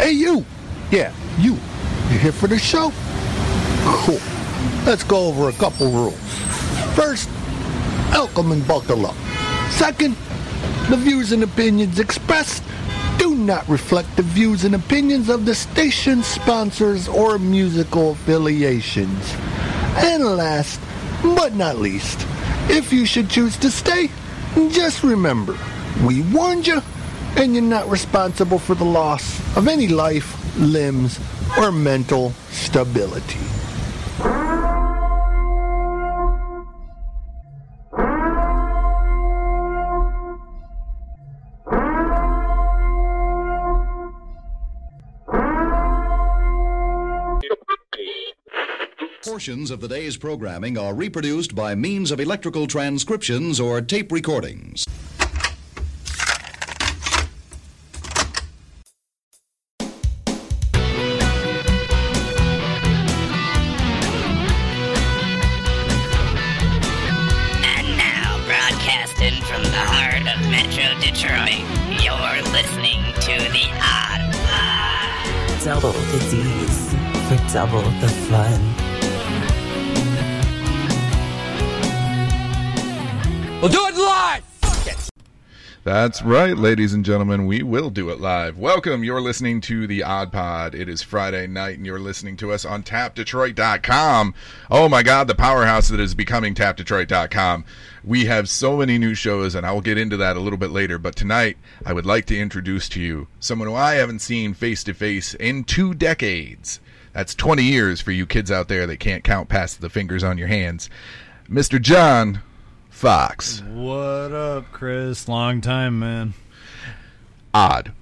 Hey, you! Yeah, you. You here for the show? Cool. Let's go over a couple rules. First, welcome and buckle up. Second, the views and opinions expressed do not reflect the views and opinions of the station sponsors or musical affiliations. And last, but not least, if you should choose to stay, just remember, we warned you, and you're not responsible for the loss of any life, limbs, or mental stability. Portions of the day's programming are reproduced by means of electrical transcriptions or tape recordings. Double the fun. We'll do it live! That's right, ladies and gentlemen. We will do it live. Welcome. You're listening to the Odd Pod. It is Friday night, and you're listening to us on TapDetroit.com. Oh my God, the powerhouse that is becoming TapDetroit.com. We have so many new shows, and I will get into that a little bit later. But tonight, I would like to introduce to you someone who I haven't seen face to face in two decades. That's 20 years for you kids out there that can't count past the fingers on your hands. Mr. John Fox. What up, Chris? Long time, man. Odd.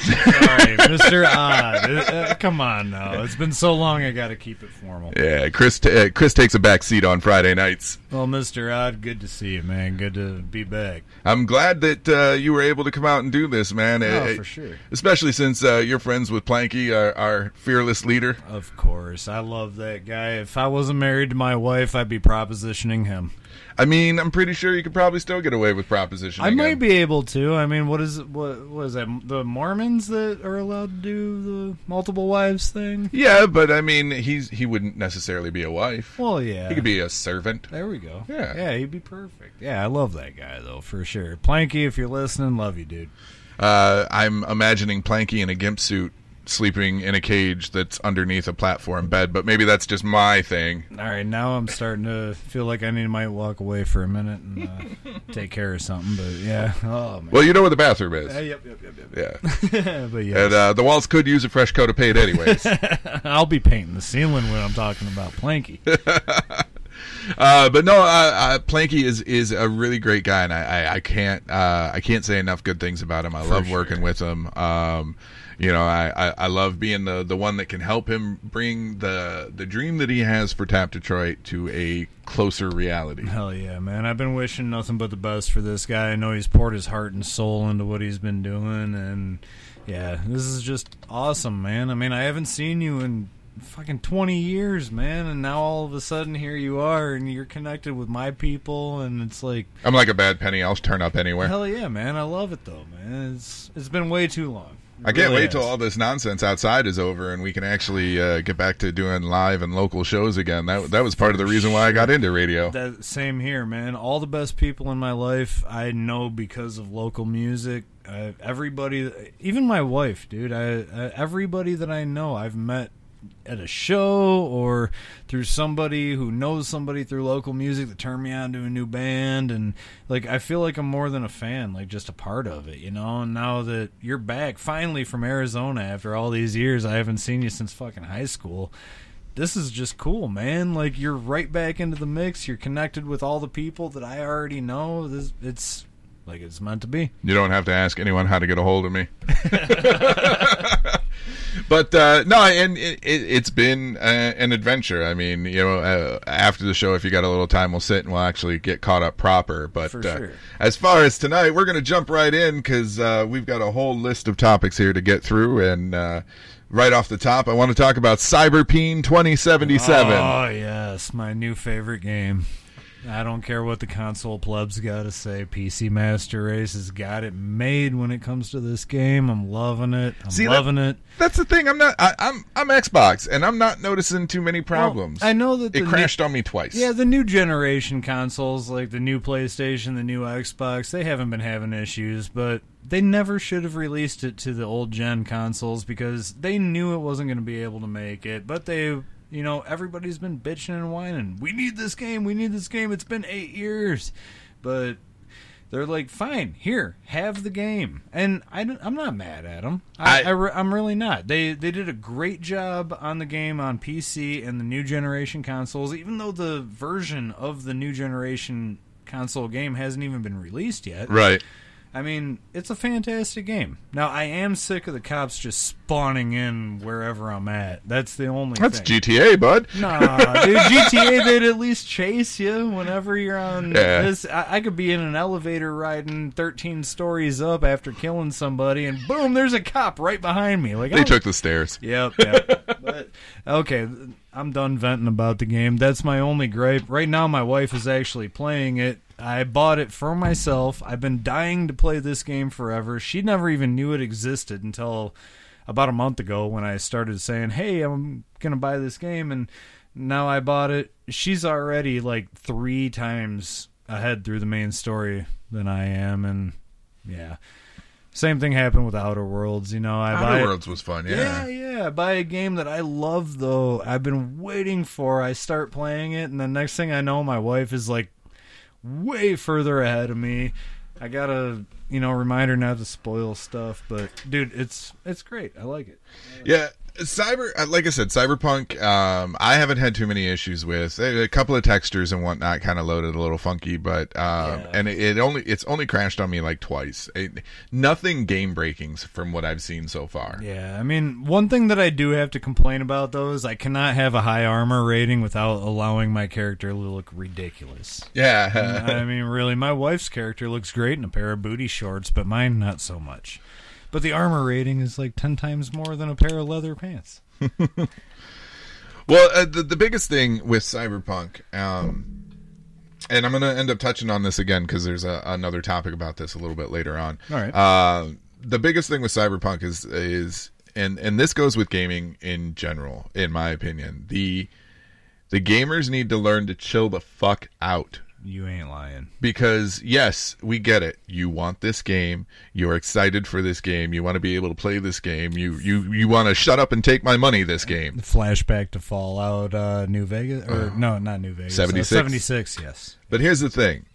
Sorry, Mr. Odd. Uh, uh, come on now. It's been so long I gotta keep it formal. Yeah, Chris. T- uh, Chris takes a back seat on Friday nights. Well, Mr. Odd, good to see you, man. Good to be back. I'm glad that uh, you were able to come out and do this, man. Oh, Uh, for sure. Especially since uh, you're friends with Planky, our, our fearless leader. Of course. I love that guy. If I wasn't married to my wife, I'd be propositioning him. I mean, I'm pretty sure you could probably still get away with proposition. I might be able to. I mean, what is what was that? The Mormons that are allowed to do the multiple wives thing? Yeah, but I mean, he's he wouldn't necessarily be a wife. Well, yeah. He could be a servant. There we go. Yeah. Yeah, he'd be perfect. Yeah, I love that guy though, for sure. Planky, if you're listening, love you, dude. Uh, I'm imagining Planky in a gimp suit sleeping in a cage that's underneath a platform bed, but maybe that's just my thing. All right, now I'm starting to feel like I need might walk away for a minute and uh, take care of something. But yeah, oh man. Well, you know where the bathroom is. Uh, yep, yep, yep, Yeah. but yeah, And uh, the walls could use a fresh coat of paint, anyways. I'll be painting the ceiling when I'm talking about Planky. uh, but no, uh, uh, Planky is is a really great guy, and I, I, I can't uh, I can't say enough good things about him. I love sure. working with him. Um, you know, I, I, I love being the, the one that can help him bring the the dream that he has for Tap Detroit to a closer reality. Hell yeah, man! I've been wishing nothing but the best for this guy. I know he's poured his heart and soul into what he's been doing, and yeah, this is just awesome, man. I mean, I haven't seen you in fucking 20 years, man, and now all of a sudden here you are, and you're connected with my people, and it's like, I'm like a bad penny. I'll turn up anywhere. hell yeah, man! I love it though, man. It's it's been way too long. I can't really wait till all this nonsense outside is over and we can actually uh, get back to doing live and local shows again. That that was part of the reason why I got into radio. That same here, man. All the best people in my life I know because of local music. Uh, everybody, even my wife, dude. I, uh, everybody that I know, I've met at a show or through somebody who knows somebody through local music that turned me on to a new band and like I feel like I'm more than a fan like just a part of it you know and now that you're back finally from Arizona after all these years I haven't seen you since fucking high school this is just cool, man. Like you're right back into the mix. You're connected with all the people that I already know. This it's like it's meant to be. You don't have to ask anyone how to get a hold of me. but uh, no, and it, it, it's been uh, an adventure. I mean, you know, uh, after the show, if you got a little time, we'll sit and we'll actually get caught up proper. But uh, sure. as far as tonight, we're going to jump right in because uh, we've got a whole list of topics here to get through. And uh, right off the top, I want to talk about Cyberpunk 2077. Oh yes, my new favorite game. I don't care what the console plebs got to say. PC Master Race has got it made when it comes to this game. I'm loving it. I'm See, that- loving it. That's the thing. I'm not. I, I'm I'm Xbox, and I'm not noticing too many problems. I know that it the new- crashed on me twice. Yeah, the new generation consoles, like the new PlayStation, the new Xbox, they haven't been having issues, but they never should have released it to the old gen consoles because they knew it wasn't going to be able to make it. But they, you know, everybody's been bitching and whining. We need this game. We need this game. It's been eight years, but they're like, fine, here, have the game, and I am not mad at them. I, I- am really not. They they did a great job on the game on PC and the new generation consoles, even though the version of the new generation console game hasn't even been released yet. Right. I mean, it's a fantastic game. Now, I am sick of the cops just spawning in wherever I'm at. That's the only That's thing. GTA, bud. Nah, dude, GTA they'd at least chase you whenever you're on Yeah. this. I, I could be in an elevator riding 13 stories up after killing somebody, and boom, there's a cop right behind me. Like They I'm- took the stairs. Yep, yep. but okay, I'm done venting about the game. That's my only gripe. Right now, my wife is actually playing it. I bought it for myself. I've been dying to play this game forever. She never even knew it existed until about a month ago when I started saying, "Hey, I'm gonna buy this game," and now I bought it. She's already like three times ahead through the main story than I am, and yeah. Same thing happened with Outer Worlds, you know. I Outer it- Worlds was fun. yeah, Yeah. yeah. Buy a game that I love though. I've been waiting for. I start playing it, and the next thing I know, my wife is like way further ahead of me. I gotta, you know, remind her not to spoil stuff. But dude, it's it's great. I like it. Yeah, cyber. uh, Like I said, cyberpunk. Um, I haven't had too many issues with a a couple of textures and whatnot. Kind of loaded a little funky, but um, Yeah. and it, it only it's only crashed on me like twice. It, nothing game breakings from what I've seen so far. Yeah, I mean, one thing that I do have to complain about though is I cannot have a high armor rating without allowing my character to look ridiculous. Yeah, I mean, really, my wife's character looks great in a pair of booty shorts, but mine not so much. But the armor rating is like ten times more than a pair of leather pants. Well, uh, the the biggest thing with Cyberpunk, um, and I'm going to end up touching on this again because there's a, another topic about this a little bit later on. All right. Uh, the biggest thing with Cyberpunk is is and and this goes with gaming in general, in my opinion. The the gamers need to learn to chill the fuck out You ain't lying. because yes, we get it. You want this game. You're excited for this game. You want to be able to play this game. You you you want to shut up and take my money. This game. Flashback to Fallout uh, New Vegas, or no, not New Vegas. 76? Seventy six. Yes. But here's the thing: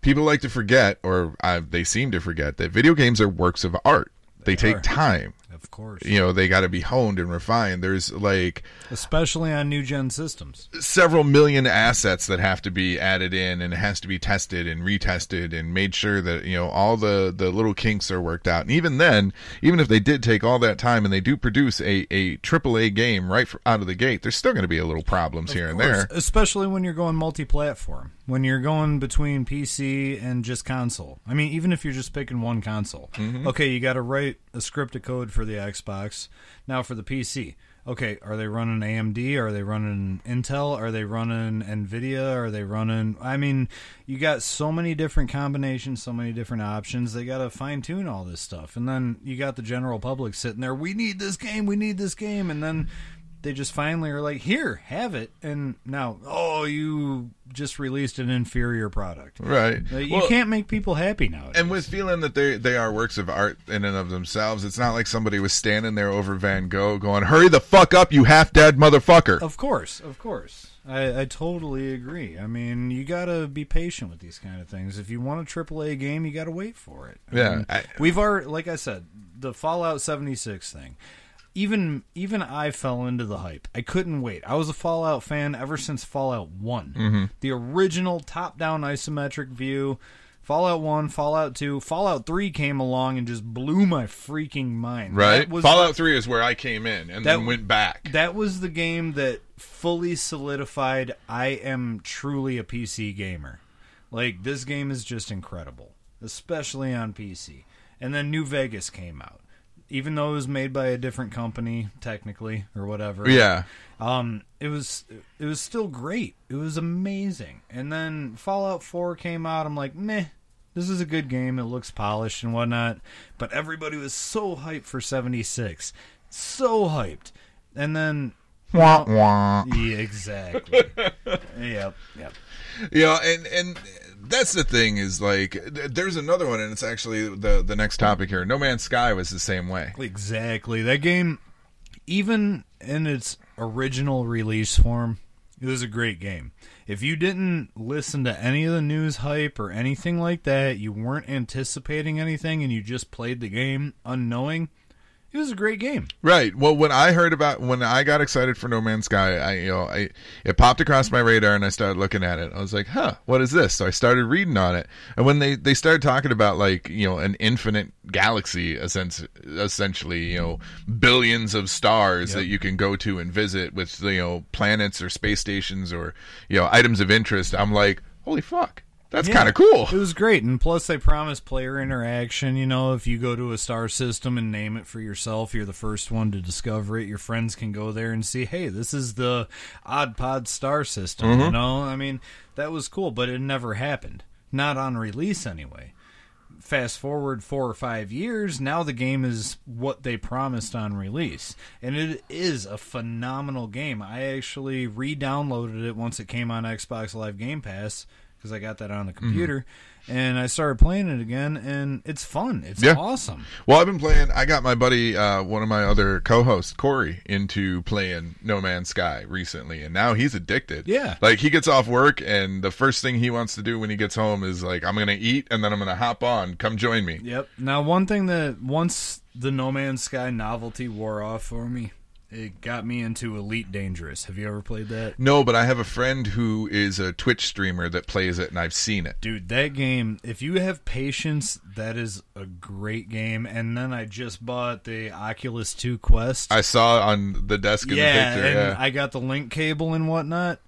people like to forget, or uh, they seem to forget, that video games are works of art. They, take are. time. Of course. You know, they got to be honed and refined. There's like Especially on new gen systems. several million assets that have to be added in, and it has to be tested and retested and made sure that you know all the the little kinks are worked out. And even then, even if they did take all that time and they do produce a a triple A game right fr out of the gate, there's still going to be a little problems here and there. Especially when you're going multi platform. When you're going between PC and just console. I mean, even if you're just picking one console. Mm-hmm. Okay, you got to write a scripted code for the Xbox. Now for the PC. Okay, are they running AMD? Are they running Intel? Are they running Nvidia? Are they running I mean, you got so many different combinations, so many different options. They got to fine tune all this stuff. And then you got the general public sitting there, "We need this game. We need this game." And then they just finally are like, "Here, have it." And now, oh, you just released an inferior product. Right. You Well, can't make people happy now. And with feeling that they they are works of art in and of themselves, it's not like somebody was standing there over Van Gogh going, "Hurry the fuck up, you half dead motherfucker." Of course, of course. I, I totally agree. I mean, you got to be patient with these kind of things. If you want a AAA game, you got to wait for it. I Yeah, mean, I- we've already, like I said, the Fallout 76 thing. Even even I fell into the hype. I couldn't wait. I was a Fallout fan ever since Fallout one Mm-hmm. the original top-down isometric view. Fallout 1, Fallout 2, Fallout 3 came along and just blew my freaking mind. Right. Fallout Three is where I came in and That- then went back. that was the game that fully solidified I am truly a PC gamer. Like this game is just incredible, especially on PC. And then New Vegas came out. Even though it was made by a different company, technically or whatever. Yeah. Um, it was it was still great. It was amazing. And then Fallout Four came out. I'm like, meh. This is a good game. It looks polished and whatnot. But everybody was so hyped for 76, so hyped. And then Wah, wah. yeah, exactly. yep, yep. You know, and and that's the thing is like there's another one, and it's actually the the next topic here. No Man's Sky was the same way. Exactly. That game, even in its original release form, it was a great game. If you didn't listen to any of the news hype or anything like that, you weren't anticipating anything, and you just played the game unknowing, it was a great game. Right. Well, when I heard about when I got excited for No Man's Sky, I you know, I it popped across my radar and I started looking at it. I was like, "Huh, what is this?" So I started reading on it. And when they they started talking about like, you know, an infinite galaxy essence, essentially, you know, billions of stars that you can go to and visit with, you know, planets or space stations or, you know, items of interest, I'm like, "Holy fuck. That's Yeah. kind of cool." It was great, and plus they promise player interaction. You know, if you go to a star system and name it for yourself, you're the first one to discover it. Your friends can go there and see, hey, this is the Odd Pod star system. You mm-hmm. know, I mean, that was cool, but it never happened. Not on release, anyway. Fast forward four or five years, now the game is what they promised on release. And it is a phenomenal game. I actually re downloaded it once it came on Xbox Live Game Pass because I got that on the computer. And I started playing it again, and it's fun. It's Yeah. awesome. Well, I've been playing. I got my buddy, uh, one of my other co-hosts, Corey, into playing No Man's Sky recently, and now he's addicted. Yeah. like he gets off work, and the first thing he wants to do when he gets home is like, "I'm gonna eat, and then I'm gonna hop on. Come join me." Yep. Now, one thing that once the No Man's Sky novelty wore off for me, it got me into Elite Dangerous. Have you ever played that? No, but I have a friend who is a Twitch streamer that plays it, and I've seen it. Dude, that game, if you have patience, that is a great game. And then I just bought the Oculus 2 Quest. I saw on the desk in yeah, the picture. and Yeah, I got the link cable and whatnot.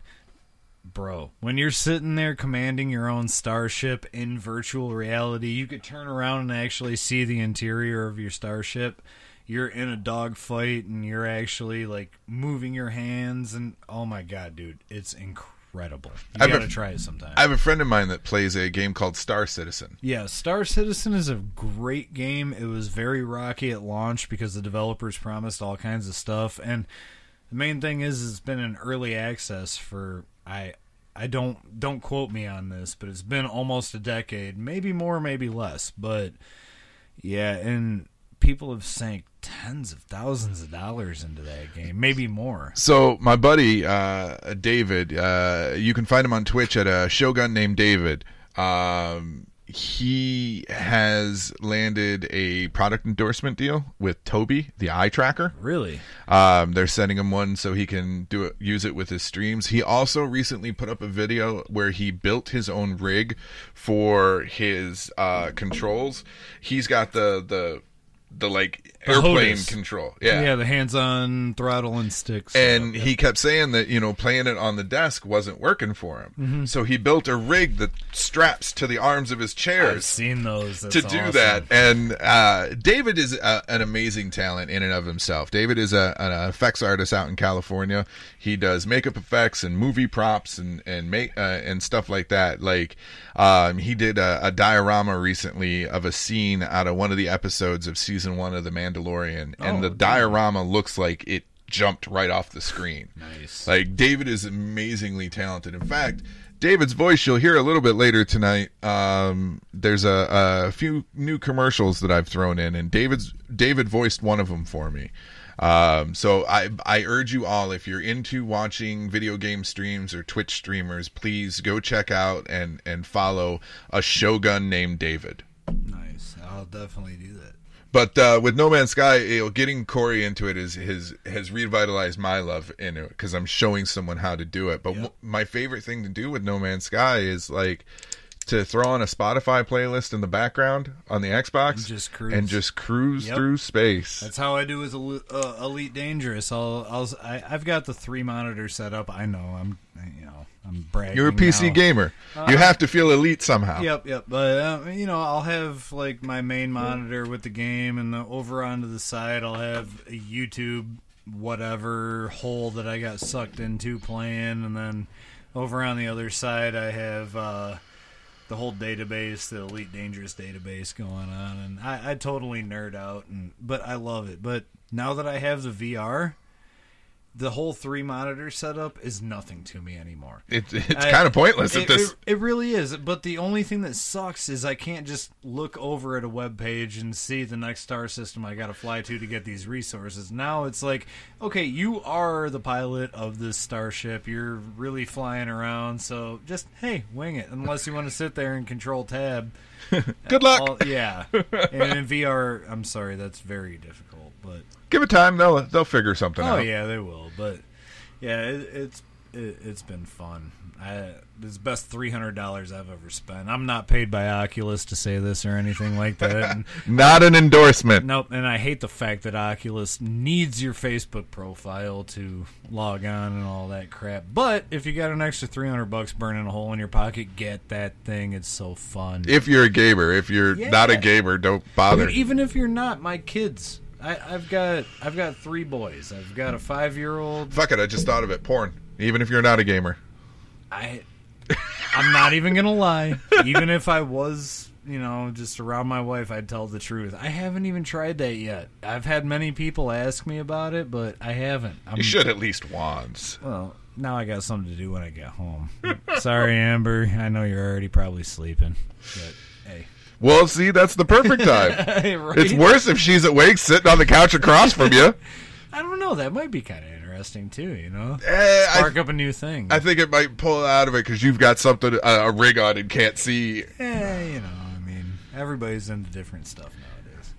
Bro, when you're sitting there commanding your own starship in virtual reality, you could turn around and actually see the interior of your starship. You're in a dogfight and you're actually like moving your hands and oh my god, dude, it's incredible. You I've gotta been- try it sometime. I have a friend of mine that plays a game called Star Citizen. Yeah, Star Citizen is a great game. It was very rocky at launch because the developers promised all kinds of stuff, and the main thing is it's been in early access for I I don't don't quote me on this, but it's been almost a decade, maybe more, maybe less, but yeah, and people have sank tens of thousands of dollars into that game, maybe more. So my buddy uh, David, uh, you can find him on Twitch at a Shogun named David. Um, he has landed a product endorsement deal with Tobii, the eye tracker. Really? Um, they're sending him one so he can do it, use it with his streams. He also recently put up a video where he built his own rig for his uh, controls. He's got the the the like The airplane HOTAS. control. Yeah, Yeah, the hands-on throttle and sticks. and he kept saying that you know playing it on the desk wasn't working for him Mm-hmm. so he built a rig that straps to the arms of his I've chairs seen those. to That's do awesome. that and uh, david is a, an amazing talent in and of himself david is a, an effects artist out in california he does makeup effects and movie props and and make uh, and stuff like that like um, he did a, a diorama recently of a scene out of one of the episodes of season one of the mandalorian and Oh, the diorama looks like it jumped right off the screen Nice. like David is amazingly talented. In fact, David's voice you'll hear a little bit later tonight. Um, there's a, a few new commercials that I've thrown in, and David's David voiced one of them for me. Um, so I I urge you all if you're into watching video game streams or Twitch streamers, please go check out and and follow a Shogun named David. Nice. I'll definitely do that. But uh, with No Man's Sky, you know, getting Corey into it is his has revitalized my love in it because I'm showing someone how to do it. But Yeah. w- my favorite thing to do with No Man's Sky is like to throw on a Spotify playlist in the background on the Xbox And just cruise. and just cruise Yep. through space. That's how I do with uh, Elite Dangerous. I'll, I'll, I, I've got the three monitors set up. I know I'm, you know, I'm bragging. You're a PC now. gamer. you have to feel elite somehow. Yep, yep. But uh, you know, I'll have like my main monitor with the game, and the over onto the side, I'll have a YouTube whatever hole that I got sucked into playing, and then over on the other side, I have uh, the whole database, the Elite Dangerous database going on, and I, I totally nerd out, and but I love it. But now that I have the VR. The whole three monitor setup is nothing to me anymore. It, it's kind of pointless It, at this. it, it really is. But the only thing that sucks is I can't just look over at a web page and see the next star system I got to fly to to get these resources. Now it's like, okay, you are the pilot of this starship. You're really flying around, so just hey, wing it. Unless you want to sit there and control tab. Good luck. All- yeah, and in VR, I'm sorry, that's very difficult. But Give it time. They'll they'll figure something Oh out. Oh yeah, they will. But yeah, it, it's it, it's been fun. I, it's the best three hundred dollars I've ever spent. I'm not paid by Oculus to say this or anything like that. And, Not an endorsement. nope. And I hate the fact that Oculus needs your Facebook profile to log on and all that crap. But if you got an extra three hundred bucks burning a hole in your pocket, get that thing. It's so fun. If you're a gamer, if you're not a gamer, don't bother. Dude, even if you're not, my kids. I, I've got I've got three boys. I've got a five year old. Fuck it, I just thought of it. Porn. Even if you're not a gamer. I I'm not even gonna lie. Even if I was, you know, just around my wife, I'd tell the truth. I haven't even tried that yet. I've had many people ask me about it, but I haven't. I'm, You should at least once. Well, now I got something to do when I get home. Sorry, Amber. I know you're already probably sleeping. But hey. Well, see, that's the perfect time. Right? It's worse if she's awake sitting on the couch across from you. I don't know. That might be kind of interesting too. You know, Eh, I, spark up a new thing. I think it might pull out of it because you've got something, uh, a rig on and can't see. Eh, you know, I mean, everybody's into different stuff nowadays.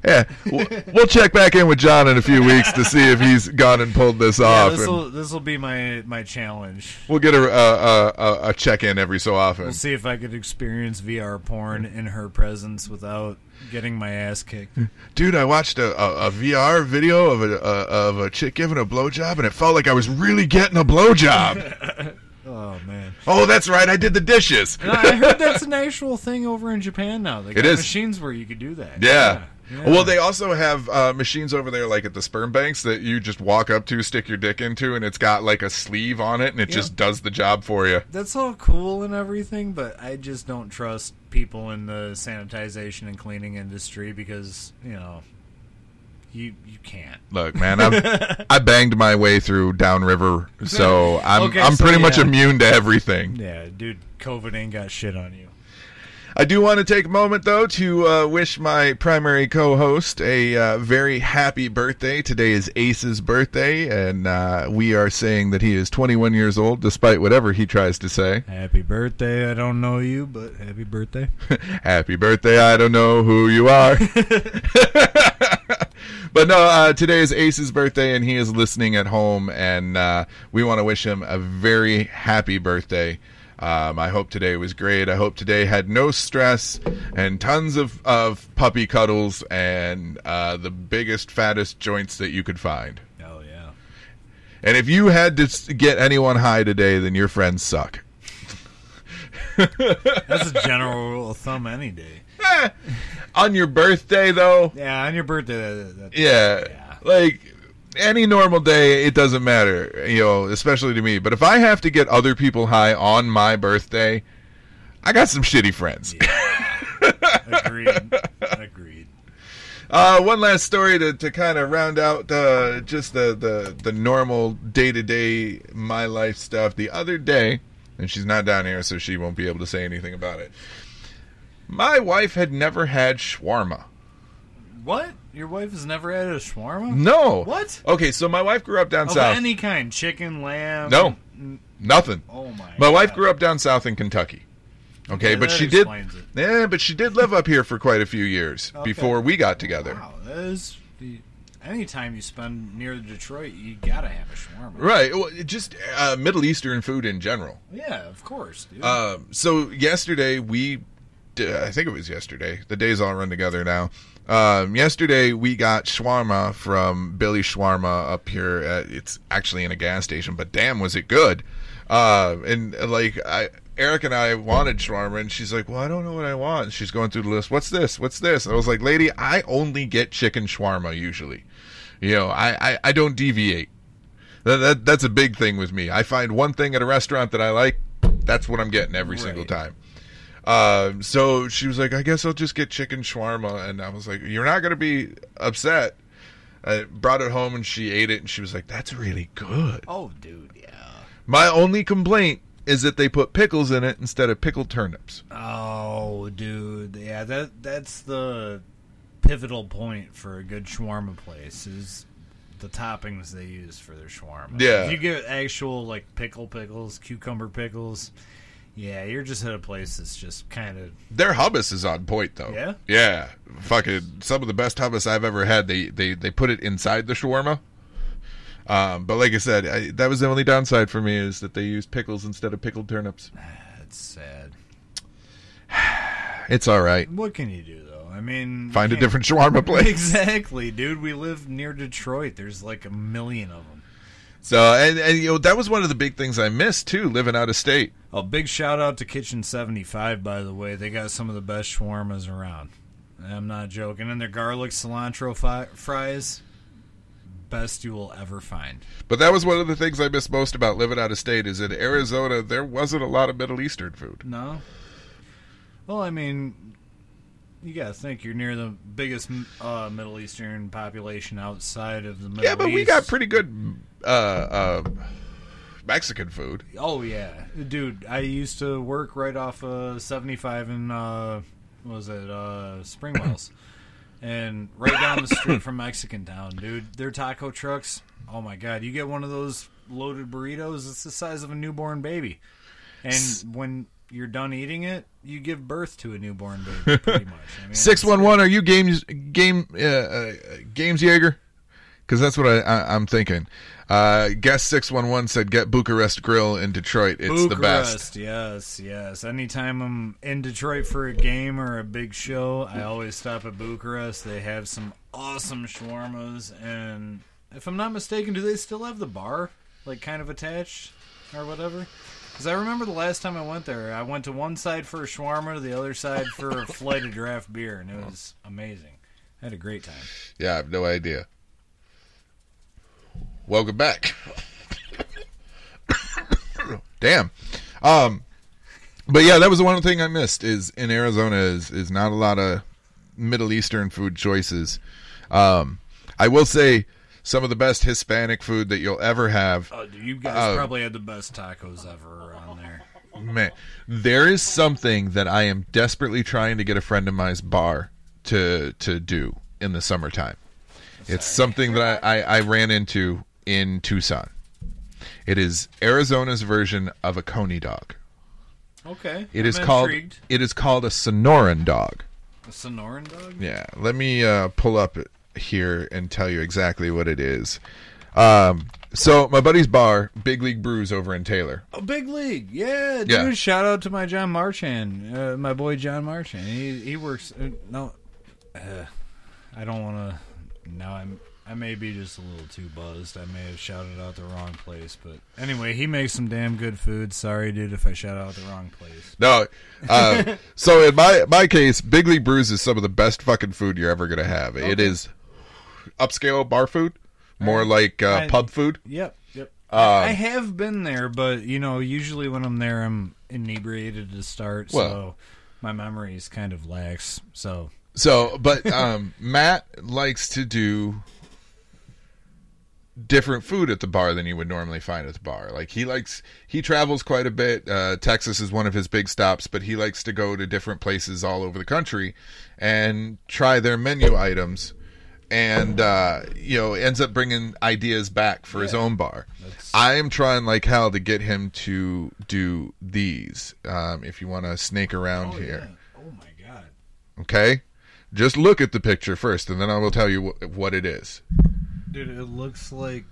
Yeah, we'll, we'll check back in with John in a few weeks to see if he's gone and pulled this Yeah, off. this will this will be my my challenge. we'll get a, a, a, a check in every so often. We'll see if I could experience VR porn in her presence without getting my ass kicked. Dude, I watched a, a, a VR video of a, a of a chick giving a blowjob, and it felt like I was really getting a blowjob. Oh man! oh, that's right, I did the dishes. I heard that's an actual thing over in Japan now. They got is. machines where you could do that. Yeah. Yeah. Well, they also have uh, machines over there, like at the sperm banks, that you just walk up to, stick your dick into, and it's got like a sleeve on it, and it Yeah. just does the job for you. That's all cool and everything, but I just don't trust people in the sanitization and cleaning industry because you know you you can't. Look, man, I'm, I banged my way through downriver, so I'm Okay, I'm so pretty much immune to everything. Yeah, dude, COVID ain't got shit on you. I do want to take a moment, though, to uh, wish my primary co host a uh, very happy birthday. Today is Ace's birthday, and uh, we are saying that he is 21 years old, despite whatever he tries to say. Happy birthday! I don't know you, but happy birthday. happy birthday, I don't know who you are. but no, uh, today is Ace's birthday, and he is listening at home, and uh, we want to wish him a very happy birthday. Um, I hope today was great. I hope today had no stress and tons of, of puppy cuddles and uh, the biggest, fattest joints that you could find. Oh yeah. And if you had to get anyone high today, then your friends suck. That's a general rule of thumb any day. Eh, on your birthday, though, Yeah, on your birthday. That, that, Yeah. Yeah. Like any normal day, it doesn't matter, you know, especially to me. But if I have to get other people high on my birthday, I got some shitty friends. Agreed. Agreed. Uh, one last story to, to kind of round out uh, just the, the, the normal day to day my life stuff. The other day, and she's not down here, so she won't be able to say anything about it. My wife had never had shawarma. What? Your wife has never had a shawarma? No. What? Okay, so my wife grew up down Of south. any kind, chicken, lamb. No. Nothing. Oh my. My wife God. grew up down south in Kentucky. Okay, Okay, but that she did. explains it. Yeah, but she did live up here for quite a few years Okay. before we got together. Wow, that is. The, anytime you spend near Detroit, you gotta have a shawarma. Right. Well, it just uh, Middle Eastern food in general. Yeah, of course, dude. Um, so yesterday we I think it was yesterday. The days all run together now. Um, yesterday we got shawarma from Billy Shawarma up here. At, it's actually in a gas station, but damn, was it good! Uh, and like I, Eric and I wanted shawarma, and she's like, "Well, I don't know what I want." She's going through the list. What's this? What's this? And I was like, "Lady, I only get chicken shawarma usually. You know, I I, I don't deviate. That, that that's a big thing with me. I find one thing at a restaurant that I like, that's what I'm getting every single time." Um, so she was like, I guess I'll just get chicken shawarma. And I was like, You're not going to be upset. I brought it home and she ate it and she was like, That's really good. Oh, dude, yeah. My only complaint is that they put pickles in it instead of pickled turnips. Oh, dude, yeah. That that's the pivotal point for a good shawarma place is the toppings they use for their shawarma. Yeah. if you get actual like pickle pickles, cucumber pickles. Yeah, you're just at a place that's just kind of Their hummus is on point though. Yeah? Yeah. Fucking some of the best hummus I've ever had. They they, they put it inside the shawarma. Um, but like I said, I, that was the only downside for me is that they used pickles instead of pickled turnips. that's sad. It's all right. What can you do though? I mean, Find a different shawarma place. Exactly, dude. We live near Detroit. There's like a million of them. So and, and you know that was one of the big things I missed too, living out of state. A big shout out to Kitchen 75, by the way. They got some of the best shawarmas around. I'm not joking. And their garlic cilantro fi- fries, best you will ever find. But that was one of the things I missed most about living out of state is in Arizona there wasn't a lot of Middle Eastern food. No? Well, I mean, you got to think you're near the biggest uh, Middle Eastern population outside of the Middle East. Yeah, but we got pretty good uh, uh, Mexican food. Oh yeah, dude. I used to work right off of 75 in uh, what was it uh, Springwells, and right down the street from Mexican Town, dude. Their taco trucks. Oh my god, you get one of those loaded burritos. It's the size of a newborn baby, and when you're done eating it, you give birth to a newborn baby. Pretty much. I mean, Six one one. Are you games game uh, uh, games Jaeger? Because that's what I, I I'm thinking. Uh, guest six one one said get Bucharest Grill in Detroit. It's the best. Yes, yes. Anytime I'm in Detroit for a game or a big show, I always stop at Bucharest. They have some awesome shawarmas, and if I'm not mistaken, do they still have the bar, like kind of attached or whatever? Because I remember the last time I went there, I went to one side for a shawarma, the other side for a flight of draft beer, and it was amazing. I had a great time. Yeah, I have no idea. Welcome back. Damn. Um, but yeah, that was the one thing I missed. Is in Arizona is is not a lot of Middle Eastern food choices. Um, I will say some of the best Hispanic food that you'll ever have. Oh, you guys Uh, probably had the best tacos ever around there. Man, there is something that I am desperately trying to get a friend of mine's bar to to do in the summertime. It's something that I, I, I ran into in Tucson. It is Arizona's version of a coney dog. Okay, It is called intrigued. it is called a Sonoran dog. a Sonoran dog. Yeah, let me uh, pull up here and tell you exactly what it is. Um, so my buddy's bar, Big League Brews, over in Taylor. Oh, big league, yeah, dude. Yeah. Shout out to my John Marchand, uh, my boy John Marchand. He he works. Uh, no, uh, I don't want to. Now I'm. I may be just a little too buzzed. I may have shouted out the wrong place, but anyway, he makes some damn good food. Sorry, dude, if I shout out the wrong place. No, uh, so in my my case, Big League Brews is some of the best fucking food you're ever gonna have. It is upscale bar food, more like uh, I- pub food. Yep, yep. Um, I have been there, but you know, usually when I'm there, I'm inebriated to start, so my memory is kind of lax. So So, but um, Matt likes to do different food at the bar than you would normally find at the bar. Like he likes, he travels quite a bit. Uh, Texas is one of his big stops, but he likes to go to different places all over the country and try their menu items. And uh, you know, ends up bringing ideas back for his own bar. I am trying like hell to get him to do these. Um, if you want to snake around here, oh my god. Okay? Just look at the picture first, and then I will tell you wh- what it is. Dude, it looks like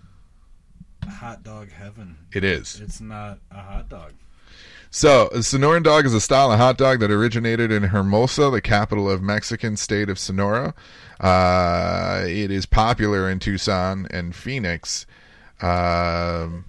hot dog heaven. It is. It's not a hot dog. So, a Sonoran dog is a style of hot dog that originated in Hermosa, the capital of Mexican state of Sonora. Uh, it is popular in Tucson and Phoenix. Um,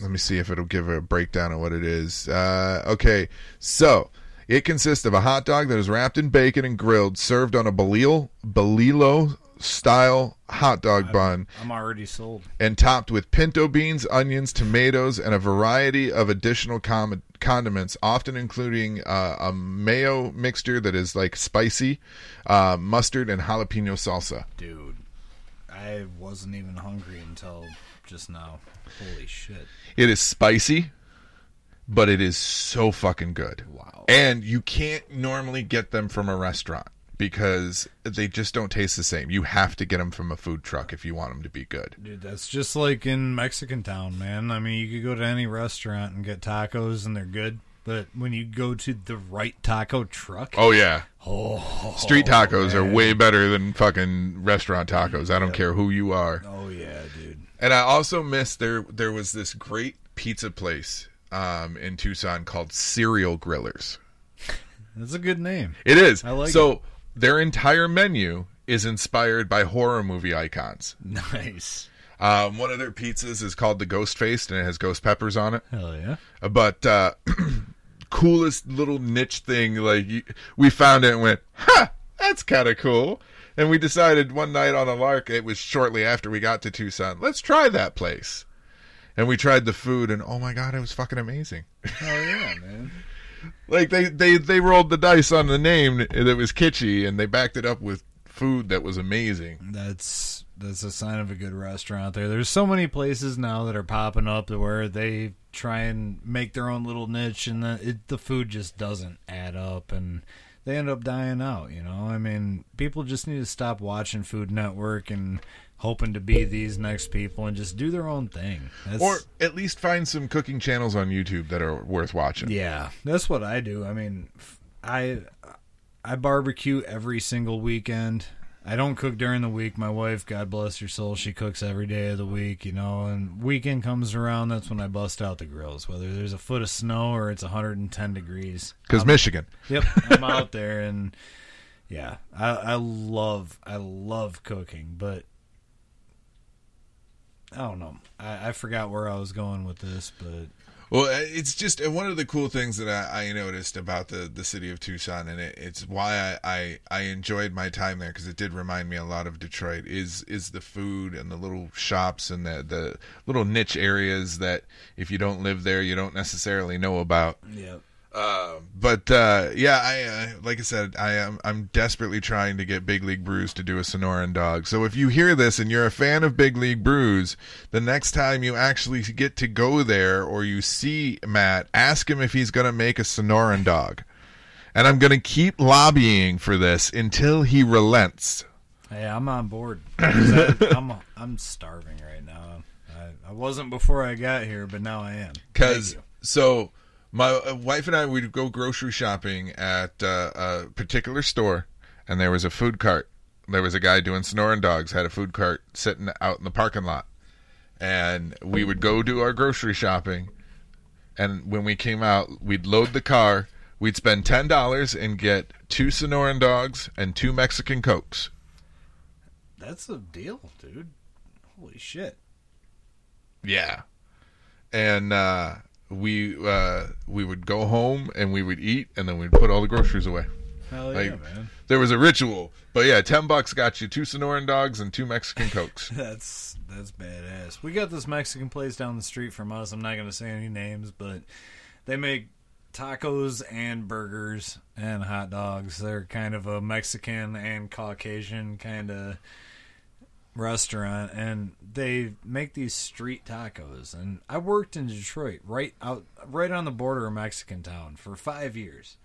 let me see if it'll give a breakdown of what it is. Uh, okay, so it consists of a hot dog that is wrapped in bacon and grilled, served on a bolillo, bolillo style hot dog bun I'm already sold. and topped with pinto beans, onions, tomatoes, and a variety of additional com- condiments, often including uh, a mayo mixture that is like spicy, uh, mustard, and jalapeno salsa. Dude, I wasn't even hungry until just now. Holy shit. It is spicy, but it is so fucking good. Wow. And you can't normally get them from a restaurant because they just don't taste the same. You have to get them from a food truck if you want them to be good. Dude, that's just like in Mexican town, man. I mean, you could go to any restaurant and get tacos and they're good, but when you go to the right taco truck, Oh yeah. oh, Street tacos are way better than fucking restaurant tacos. I don't care who you are. Oh yeah, dude. And I also missed there there was this great pizza place um, in Tucson called Serial Grillers. That's a good name. It is. I like so their entire menu is inspired by horror movie icons. Nice. Um, one of their pizzas is called the Ghost Faced, and it has ghost peppers on it. Hell yeah. But uh, coolest little niche thing, like we found it and went, "Ha, that's kind of cool." And we decided one night on a lark, it was shortly after we got to Tucson, let's try that place. And we tried the food, and oh my god, it was fucking amazing. Hell yeah, man. Like they they they rolled the dice on the name that was kitschy, and they backed it up with food that was amazing. That's that's a sign of a good restaurant there. There's so many places now that are popping up to where they try and make their own little niche and the it, the food just doesn't add up and they end up dying out, you know? I mean, people just need to stop watching Food Network and hoping to be these next people and just do their own thing. That's, Or at least find some cooking channels on YouTube that are worth watching. Yeah, that's what I do. I mean, I I barbecue every single weekend. I don't cook during the week. My wife, God bless her soul, she cooks every day of the week, you know. And weekend comes around, that's when I bust out the grills, whether there's a foot of snow or it's 110 degrees. Because Michigan. Yep, I'm out there, and yeah, I, I love I love cooking, but I don't know. I, I forgot where I was going with this, but Well, uh, it's just uh, one of the cool things that I, I noticed about the, the city of Tucson, and it, it's why I, I, I enjoyed my time there because it did remind me a lot of Detroit. Is is the food and the little shops and the the little niche areas that if you don't live there, you don't necessarily know about. yeah. Uh, but uh, yeah, I uh, like I said, I am I'm desperately trying to get Big League Brews to do a Sonoran dog. So if you hear this and you're a fan of Big League Brews, the next time you actually get to go there or you see Matt, ask him if he's going to make a Sonoran dog. And I'm going to keep lobbying for this until he relents. Hey, I'm on board. I, I'm I'm starving right now. I, I wasn't before I got here, but now I am. Because so my uh, wife and I would go grocery shopping at uh, a particular store, and there was a food cart. There was a guy doing Sonoran dogs had a food cart sitting out in the parking lot, and we would go do our grocery shopping. And when we came out, we'd load the car. We'd spend ten dollars and get two Sonoran dogs and two Mexican cokes. That's a deal, dude. Holy shit. Yeah. And uh, we uh, we would go home and we would eat and then we'd put all the groceries away. Hell yeah, man. There was a ritual, but yeah, ten bucks got you two Sonoran dogs and two Mexican cokes. That's that's badass. We got this Mexican place down the street from us. I'm not gonna say any names, but they make tacos and burgers and hot dogs. They're kind of a Mexican and Caucasian kind of restaurant and they make these street tacos and I worked in Detroit right out right on the border of Mexican town for 5 years.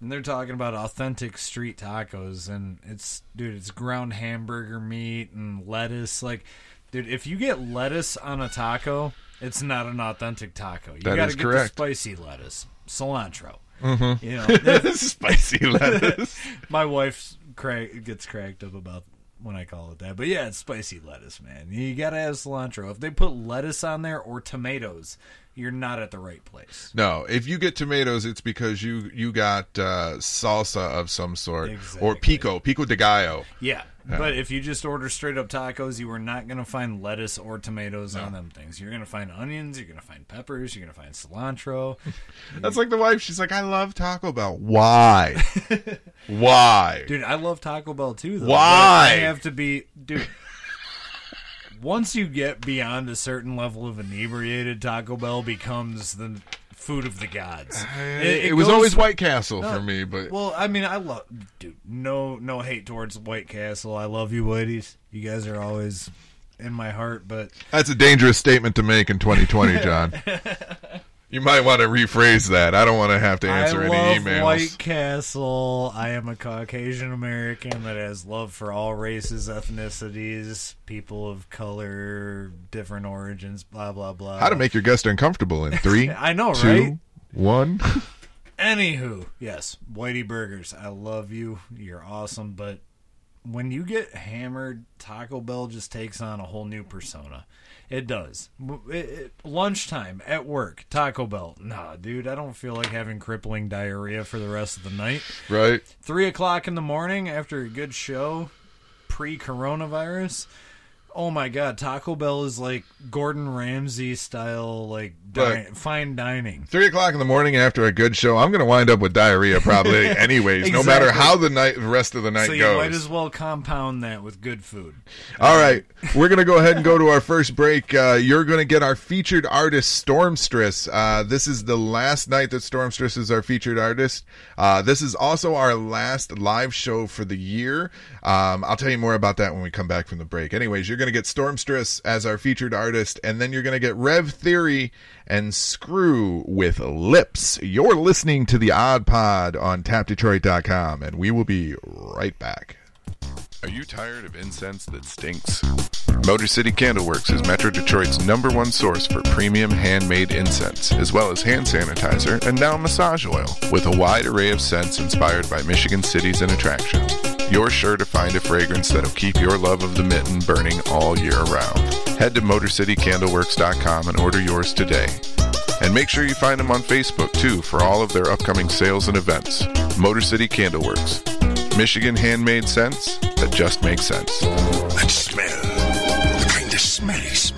And they're talking about authentic street tacos and it's dude, it's ground hamburger meat and lettuce like dude, if you get lettuce on a taco, it's not an authentic taco. You That got to get correct. the spicy lettuce, cilantro. Mm-hmm. You know, Spicy lettuce. my wife crack, gets cracked up about when I call it that. But yeah, it's spicy lettuce, man. You gotta have cilantro. If they put lettuce on there or tomatoes, you're not at the right place. No, if you get tomatoes, it's because you you got uh, salsa of some sort or pico, pico de gallo. Yeah. But if you just order straight up tacos, you are not going to find lettuce or tomatoes on them things. You're going to find onions, you're going to find peppers, you're going to find cilantro. That's like the wife. She's like, I love Taco Bell. Why? Why? Dude, I love Taco Bell too. Though, Why? I have to be, dude. once you get beyond a certain level of inebriated, Taco Bell becomes the food of the gods. Uh, it, was goes- always White Castle No, for me, but Well, I mean, I love, dude. No, no hate towards White Castle. I love you, Whitey's. You guys are always in my heart, but that's a dangerous statement to make in 2020, John. you might want to rephrase that. I don't want to have to answer I any love emails. White Castle. I am a Caucasian American that has love for all races, ethnicities, people of color, different origins, blah blah blah. How to make your guest uncomfortable in three, I know, two, right? one. Anywho, yes, Whitey Burgers. I love you. You're awesome, but when you get hammered, Taco Bell just takes on a whole new persona. It does. It- it- lunchtime at work, Taco Bell. Nah, dude, I don't feel like having crippling diarrhea for the rest of the night. right? Three o'clock in the morning after a good show, pre coronavirus. Oh my god, Taco Bell is like Gordon Ramsay style, like di- Right. fine dining. Three o'clock in the morning after a good show, I'm going to wind up with diarrhea probably, anyways. No matter how the night, the rest of the night So you goes. might as well compound that with good food. All right, we're going to go ahead and go to our first break. Uh, you're going to get our featured artist, Stormstress. Uh, this is the last night that Stormstress is our featured artist. Uh, this is also our last live show for the year. Um, I'll tell you more about that when we come back from the break. Anyways, you're going to get Stormstress as our featured artist, and then you're going to get Rev Theory and Screw with Lips. You're listening to the Odd Pod on TapDetroit.com, and we will be right back. Are you tired of incense that stinks? Motor City Candleworks is Metro Detroit's number one source for premium handmade incense, as well as hand sanitizer and now massage oil, with a wide array of scents inspired by Michigan cities and attractions. You're sure to find a fragrance that'll keep your love of the mitten burning all year round. Head to MotorCityCandleworks.com and order yours today. And make sure you find them on Facebook too for all of their upcoming sales and events. Motor City Candleworks. Michigan handmade scents that just make sense. That smell. The kind of smelly smell.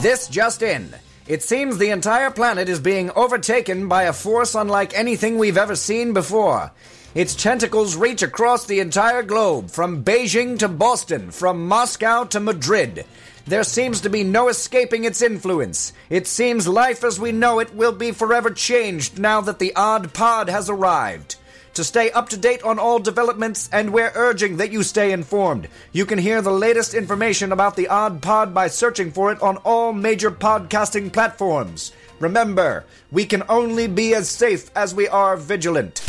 This just in. It seems the entire planet is being overtaken by a force unlike anything we've ever seen before. Its tentacles reach across the entire globe, from Beijing to Boston, from Moscow to Madrid. There seems to be no escaping its influence. It seems life as we know it will be forever changed now that the odd pod has arrived. To stay up to date on all developments, and we're urging that you stay informed. You can hear the latest information about the Odd Pod by searching for it on all major podcasting platforms. Remember, we can only be as safe as we are vigilant.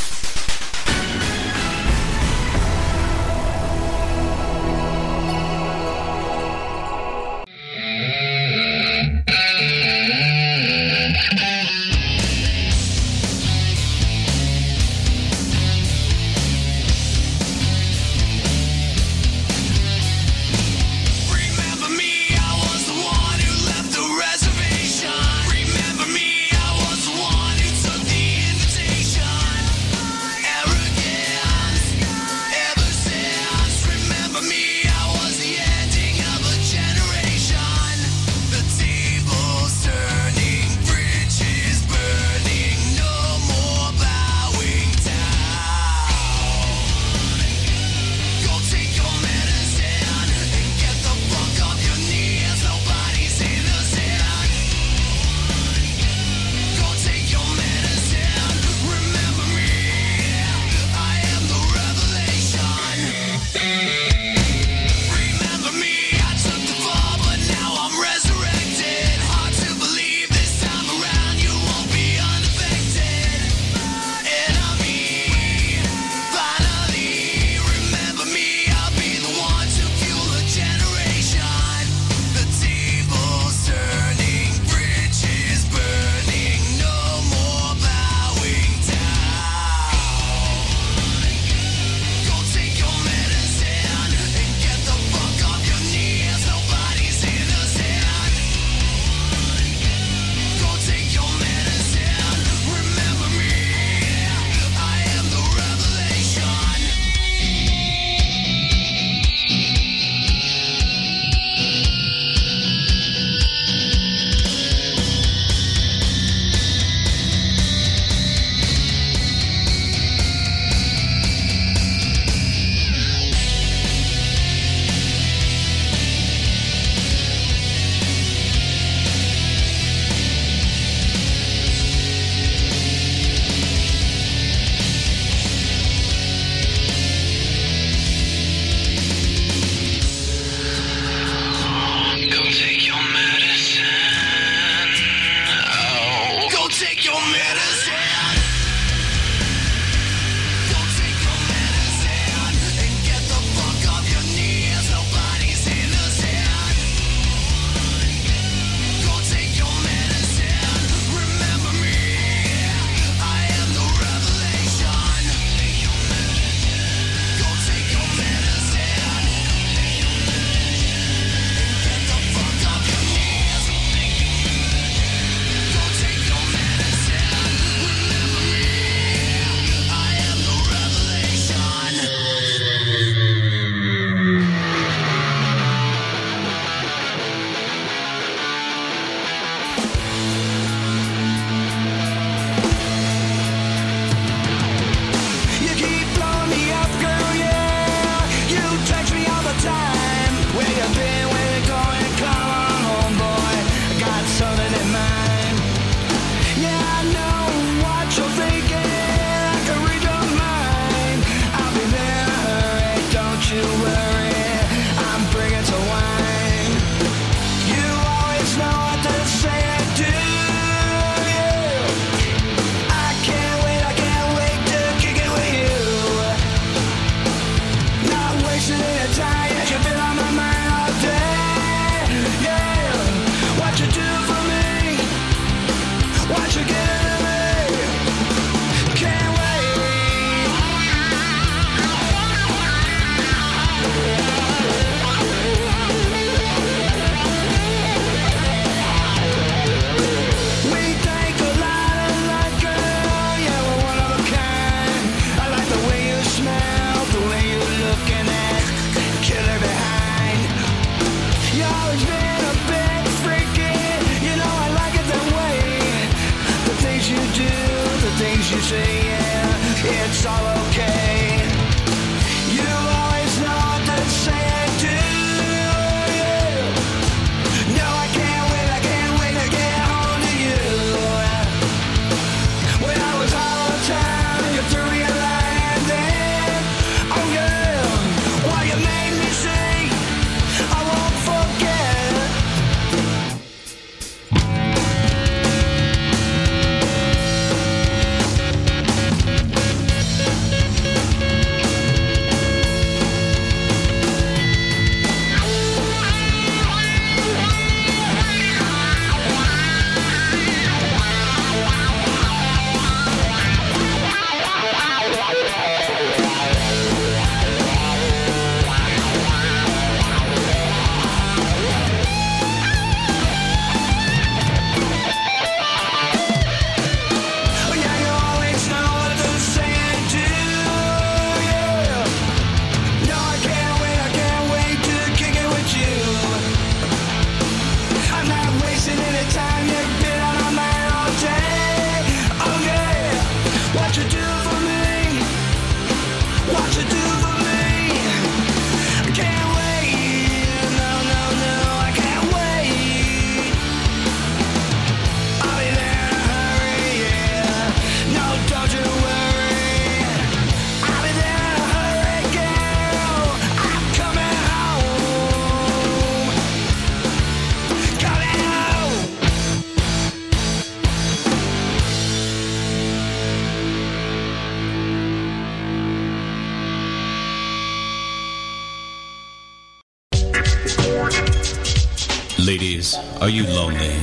Are you lonely?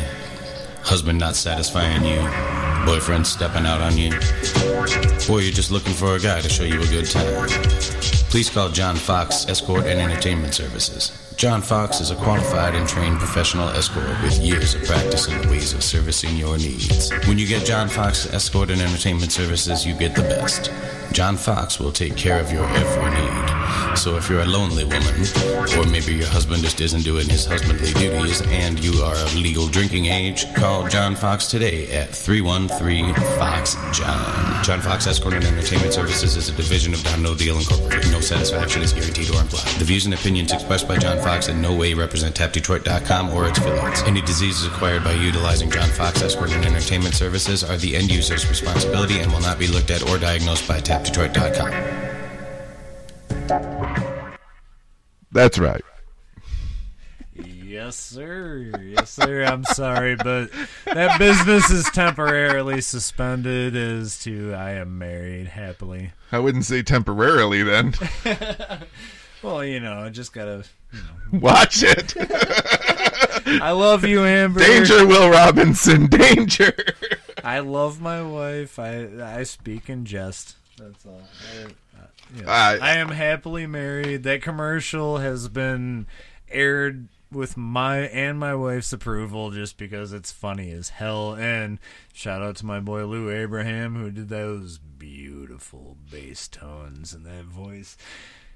Husband not satisfying you? Boyfriend stepping out on you? Or you're just looking for a guy to show you a good time? Please call John Fox Escort and Entertainment Services. John Fox is a qualified and trained professional escort with years of practice in the ways of servicing your needs. When you get John Fox Escort and Entertainment Services, you get the best. John Fox will take care of your every need. So if you're a lonely woman, or maybe your husband just isn't doing his husbandly duties and you are of legal drinking age, call John Fox today at 313 Fox John. John Fox Escort and Entertainment Services is a division of Don No Deal Incorporated. No satisfaction is guaranteed or implied. The views and opinions expressed by John Fox in no way represent TapDetroit.com or its affiliates. Any diseases acquired by utilizing John Fox Escort and Entertainment Services are the end user's responsibility and will not be looked at or diagnosed by TapDetroit.com. That's right. Yes, sir. Yes, sir. I'm sorry, but that business is temporarily suspended as to I am married happily. I wouldn't say temporarily then. Well, you know, I just gotta. You know. Watch it. I love you, Amber. Danger, Will Robinson. Danger. I love my wife. I I speak in jest. That's all. I, yeah. Uh, I- I am happily married. That commercial has been aired with my and my wife's approval just because it's funny as hell. And shout out to my boy Lou Abraham who did those beautiful bass tones and that voice.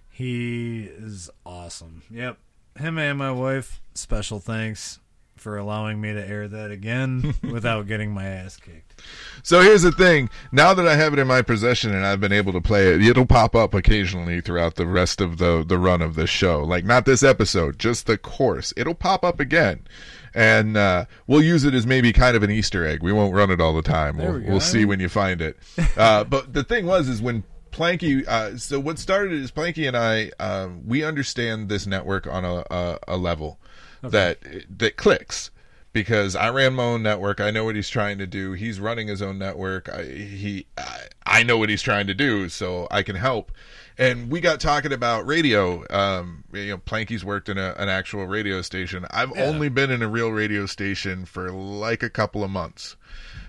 He is awesome. Yep. Him and my wife, special thanks for allowing me to air that again without getting my ass kicked. So here's the thing. Now that I have it in my possession and I've been able to play it, it'll pop up occasionally throughout the rest of the the run of the show. Like not this episode, just the course. It'll pop up again. And uh, we'll use it as maybe kind of an Easter egg. We won't run it all the time. There We'll, we we'll see when you find it. Uh, but the thing was, is when Planky. Uh, so what started is Planky and I. Um, we understand this network on a a, a level that that clicks because I ran my own network. I know what he's trying to do. He's running his own network. I, he, I, I know what he's trying to do, so I can help. And we got talking about radio. Um, you know, Planky's worked in a, an actual radio station. I've only been in a real radio station for like a couple of months.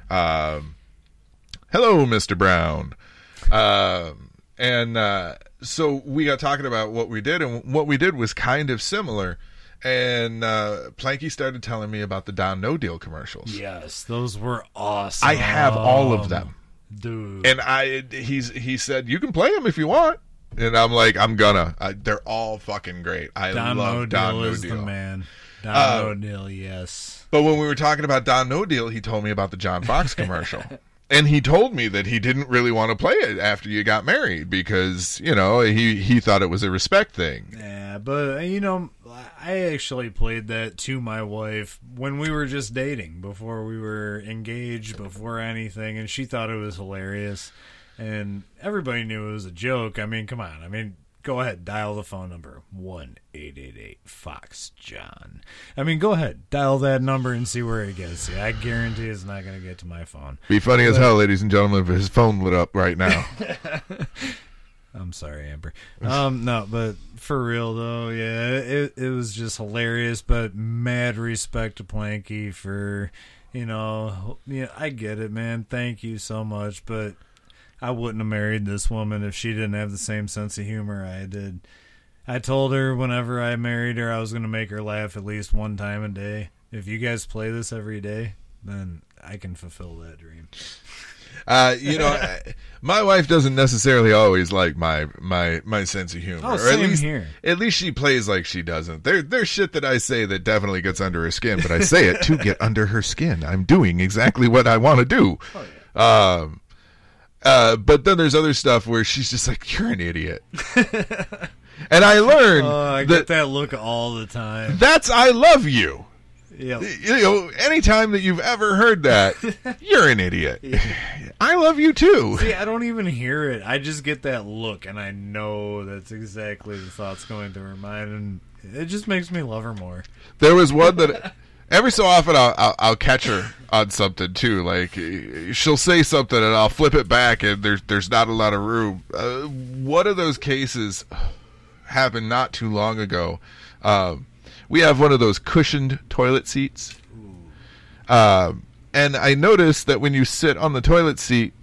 Um, hello, Mr. Brown. Um, and uh, so we got talking about what we did, and what we did was kind of similar. And uh, Planky started telling me about the Don No Deal commercials. Yes, those were awesome. I have all of them, dude. and I he's he said you can play them if you want, and I'm like I'm gonna. I, they're all fucking great. I Don love No Don Deal No is Deal. the man. Don Uh, No Deal, yes. But when we were talking about Don No Deal, he told me about the John Fox commercial. And he told me that he didn't really want to play it after you got married because you know he he thought it was a respect thing. Yeah, but uh, you know, I actually played that to my wife when we were just dating, before we were engaged, before anything, and she thought it was hilarious. And everybody knew it was a joke. I mean, come on. I mean, go ahead, dial the phone number one eight eight eight Fox John. I mean, go ahead, dial that number and see where it gets you. I guarantee it's not going to get to my phone. Be funny as hell, ladies and gentlemen, if his phone lit up right now. I'm sorry, Amber. Um, no, but for real though, yeah, it it was just hilarious. But mad respect to Planky for, you know, yeah, I get it, man. Thank you so much, but I wouldn't have married this woman if she didn't have the same sense of humor I did. I told her whenever I married her, I was going to make her laugh at least one time a day. If you guys play this every day, then I can fulfill that dream. Uh, you know, I- my wife doesn't necessarily always like my my my sense of humor. Oh, or at same least here. at least she plays like she doesn't. There there's shit that I say that definitely gets under her skin, but I say it to get under her skin. I'm doing exactly what I want to do. Oh, Um uh but then there's other stuff where she's just like you're an idiot. and I learned Oh, I get that look all the time. that's I love you. Yep. You know, anytime that you've ever heard that, you're an idiot. I love you too. See, I don't even hear it. I just get that look, and I know that's exactly the thoughts going through her mind, and it just makes me love her more. There was one that every so often I'll, I'll, I'll catch her on something too. Like she'll say something and I'll flip it back, and there's there's not a lot of room. Uh, one of those cases happened not too long ago. Um, we have one of those cushioned toilet seats, um, and I noticed that when you sit on the toilet seat,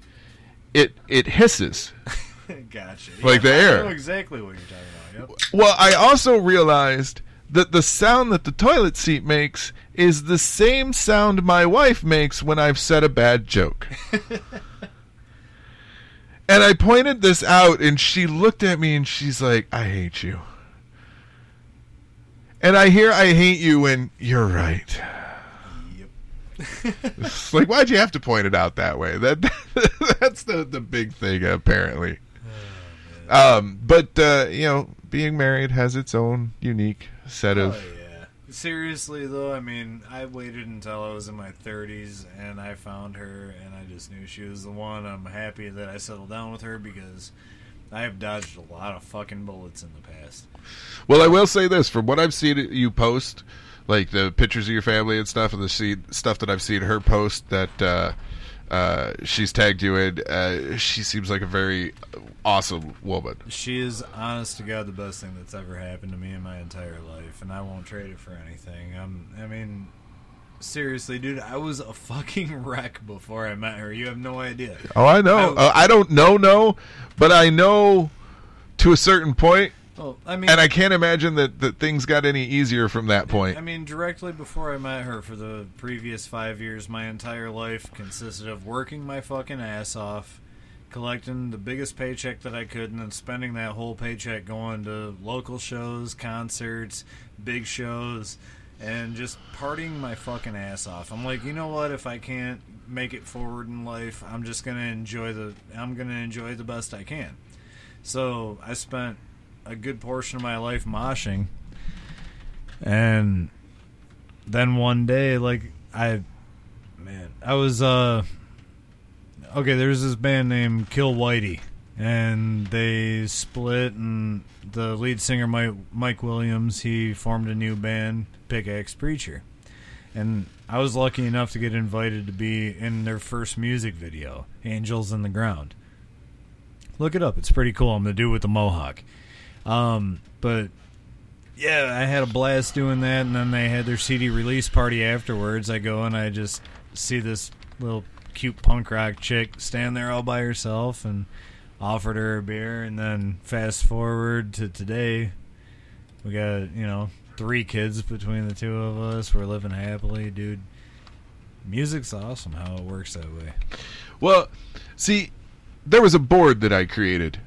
it it hisses. gotcha. Like the I air. know exactly what you're talking about. Yep. Well, I also realized that the sound that the toilet seat makes is the same sound my wife makes when I've said a bad joke. and I pointed this out, and she looked at me and she's like, I hate you. And I hear I hate you, and you're right. It's like, why'd you have to point it out that way? That that's the the big thing, apparently. Um, but uh, you know, being married has its own unique set of. Seriously though, I mean, I waited until I was in my 30s and I found her and I just knew she was the one. I'm happy that I settled down with her because I have dodged a lot of fucking bullets in the past. Well, I will say this: from what I've seen you post, like the pictures of your family and stuff, and the stuff that I've seen her post that uh, uh, she's tagged you in, uh, she seems like a very awesome woman. She is, honest to God, the best thing that's ever happened to me in my entire life, and I won't trade it for anything. Um, I mean, seriously, dude, I was a fucking wreck before I met her. You have no idea. Oh, I know. I- Uh, I don't know, no, but I know to a certain point, Well, I mean, and I can't imagine that, that things got any easier from that point. I mean, directly before I met her for the previous five years, my entire life consisted of working my fucking ass off, collecting the biggest paycheck that I could, and then spending that whole paycheck going to local shows, concerts, big shows, and just partying my fucking ass off. I'm like, you know what? If I can't make it forward in life, I'm just gonna enjoy the. I'm gonna enjoy the best I can. So I spent a good portion of my life moshing. And then one day like i man i was uh okay there's this band named kill whitey and they split and the lead singer mike, mike williams he formed a new band pickaxe preacher. And i was lucky enough to get invited to be in their first music video angels in the ground. Look it up it's pretty cool i'm the dude with the mohawk um, but yeah, I had a blast doing that, and then they had their CD release party afterwards. I go and I just see this little cute punk rock chick stand there all by herself, and offered her a beer. And then fast forward to today, we got you know three kids between the two of us. We're living happily, dude. Music's awesome how it works that way. Well, see, there was a board that I created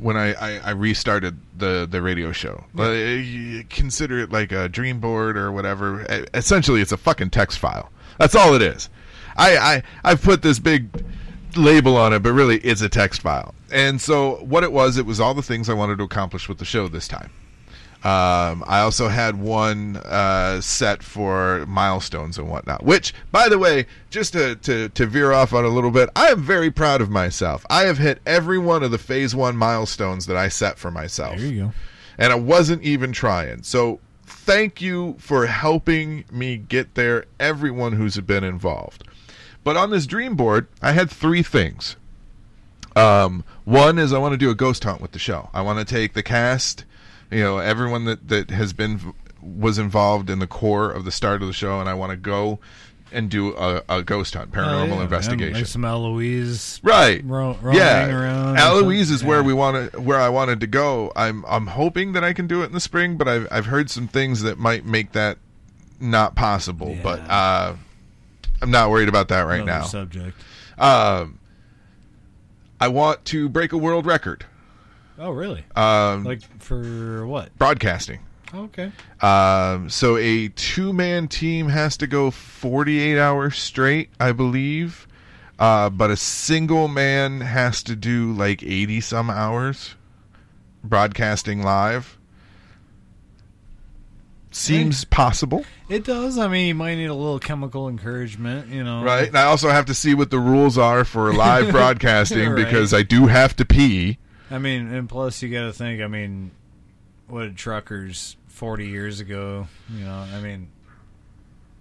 when I, I, I restarted the, the radio show. Uh, you consider it like a dream board or whatever. Essentially, it's a fucking text file. That's all it is. I, I I've put this big label on it, but really it's a text file. And so what it was, it was all the things I wanted to accomplish with the show this time. Um, I also had one uh, set for milestones and whatnot. Which, by the way, just to, to to veer off on a little bit, I am very proud of myself. I have hit every one of the phase one milestones that I set for myself. There you go. And I wasn't even trying. So thank you for helping me get there. Everyone who's been involved. But on this dream board, I had three things. Um, one is I want to do a ghost hunt with the show. I want to take the cast, you know, everyone that that has been was involved in the core of the start of the show, and I want to go and do a, a ghost hunt, paranormal Oh, yeah. investigation. Like some Eloise. Right. Ro- yeah. Eloise is Yeah. where we want to, where I wanted to go. I'm I'm hoping that I can do it in the spring, but I've I've heard some things that might make that not possible. But uh, I'm not worried about that right Another now. subject. Um, I want to break a world record. Oh, really? Um, like for what? broadcasting. Okay. Um, so a two man team has to go 48 hours straight, I believe. Uh, but a single man has to do like 80 some hours broadcasting live. Seems possible, It does. I mean, you might need a little chemical encouragement, you know. right? And I also have to see what the rules are for live broadcasting Right. because I do have to pee. I mean, and plus you got to think. I mean, what did truckers forty years ago? You know, I mean,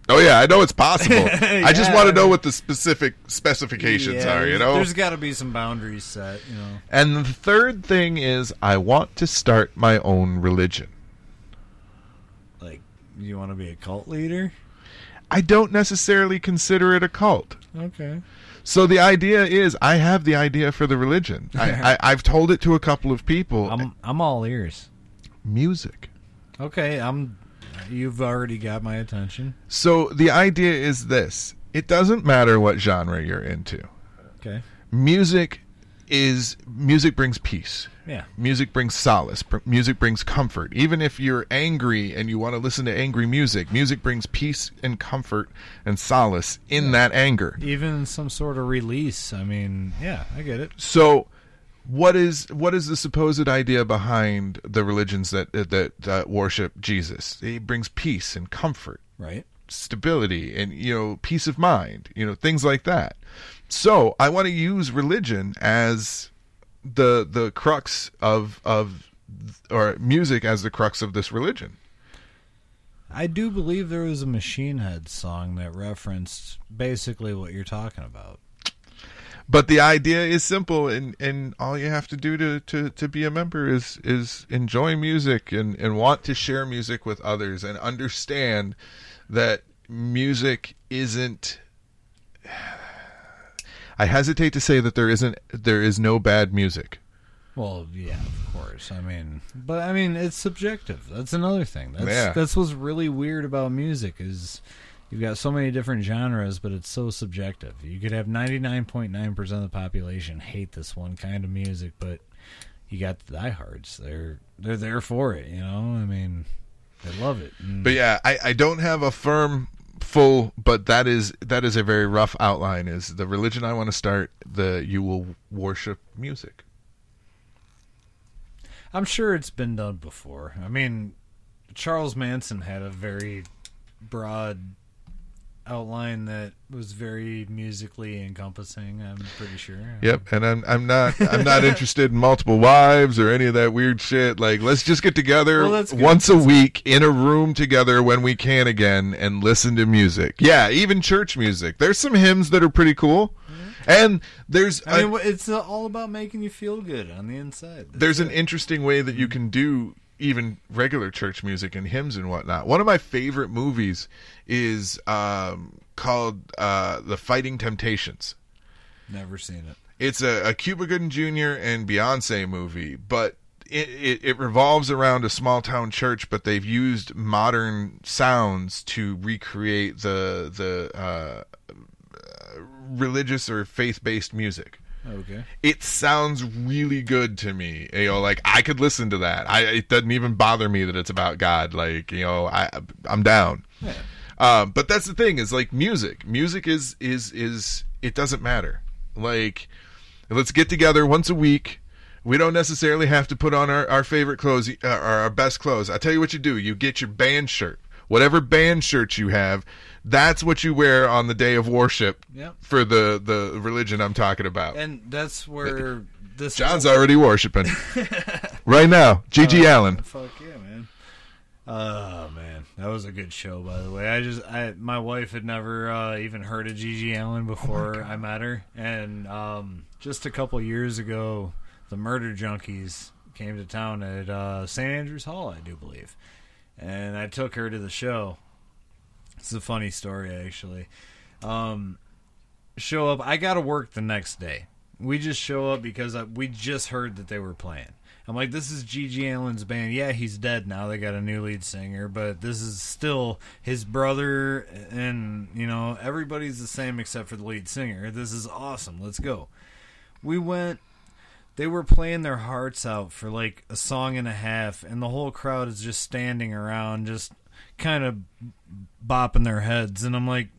Oh yeah, I know it's possible. I just want to know what the specific specifications yeah, are, you know? there's got to be some boundaries set. You know. And the third thing is, I want to start my own religion. Like, you want to be a cult leader? I don't necessarily consider it a cult. Okay. So the idea is, I have the idea for the religion. I, I, I've told it to a couple of people. I'm I'm all ears. Music. Okay, I'm. You've already got my attention. So the idea is this: it doesn't matter what genre you're into. Okay. Music is music brings peace. Yeah. Music brings solace. Music brings comfort. Even if you're angry and you want to listen to angry music, music brings peace and comfort and solace in that anger. Even some sort of release. I mean, yeah, I get it. So, what is what is the supposed idea behind the religions that that, that worship Jesus? He brings peace and comfort, Right. stability, and you know peace of mind, you know things like that. So, I want to use religion as the the crux of of or music as the crux of this religion. I do believe there was a Machine Head song that referenced basically what you're talking about. But the idea is simple, and, and all you have to do to, to, to be a member is is enjoy music and, and want to share music with others and understand that music isn't. I hesitate to say that there isn't there is no bad music. Well, yeah, of course. I mean, but I mean, it's subjective. That's another thing. That's Yeah. that's what's really weird about music is you've got so many different genres, but it's so subjective. You could have 99.9% of the population hate this one kind of music, but you got the diehards. They're they're there for it, you know? I mean, they love it. And But yeah, I, I don't have a firm full but that is that is a very rough outline is the religion I want to start the you will worship music. I'm sure it's been done before. I mean, Charles Manson had a very broad outline that was very musically encompassing. I'm pretty sure. Yep, and I'm I'm not I'm not interested in multiple wives or any of that weird shit. Like, let's just get together Well, that's good. once a week in a room together when we can again and listen to music. Yeah, even church music. There's some hymns that are pretty cool, and there's I a- mean, it's all about making you feel good on the inside. there's an interesting way that you can do even regular church music and hymns and whatnot. One of my favorite movies is um, called uh, The Fighting Temptations. Never seen it. It's a, a Cuba Gooding Jr. and Beyonce movie, but it, it, it revolves around a small town church, but they've used modern sounds to recreate the the uh, religious or faith based music. Okay. It sounds really good to me. You know, like I could listen to that. I it doesn't even bother me that it's about God. Like you know, I I'm down. Um, but that's the thing is like music. Music is is is it doesn't matter. Like, let's get together once a week. We don't necessarily have to put on our, our favorite clothes uh, or our best clothes. I tell you what you do. You get your band shirt. Whatever band shirt you have, that's what you wear on the day of worship Yep. for the, the religion I'm talking about. And that's where this John's already worshiping. right now, GG Uh, Allin. Fuck yeah, man. Oh man, that was a good show, by the way. I just, I, my wife had never uh, even heard of GG Allin before I met her, and um, just a couple years ago, the Murder Junkies came to town at uh, St. Andrews Hall, I do believe, and I took her to the show. It's a funny story, actually. Um, show up. I got to work the next day. We just show up because I, we just heard that they were playing. I'm like, this is GG Allin's band. Yeah, he's dead now. They got a new lead singer, but this is still his brother, and you know everybody's the same except for the lead singer. This is awesome. Let's go. We went. They were playing their hearts out for like a song and a half, and the whole crowd is just standing around, just kind of bopping their heads, and I'm like,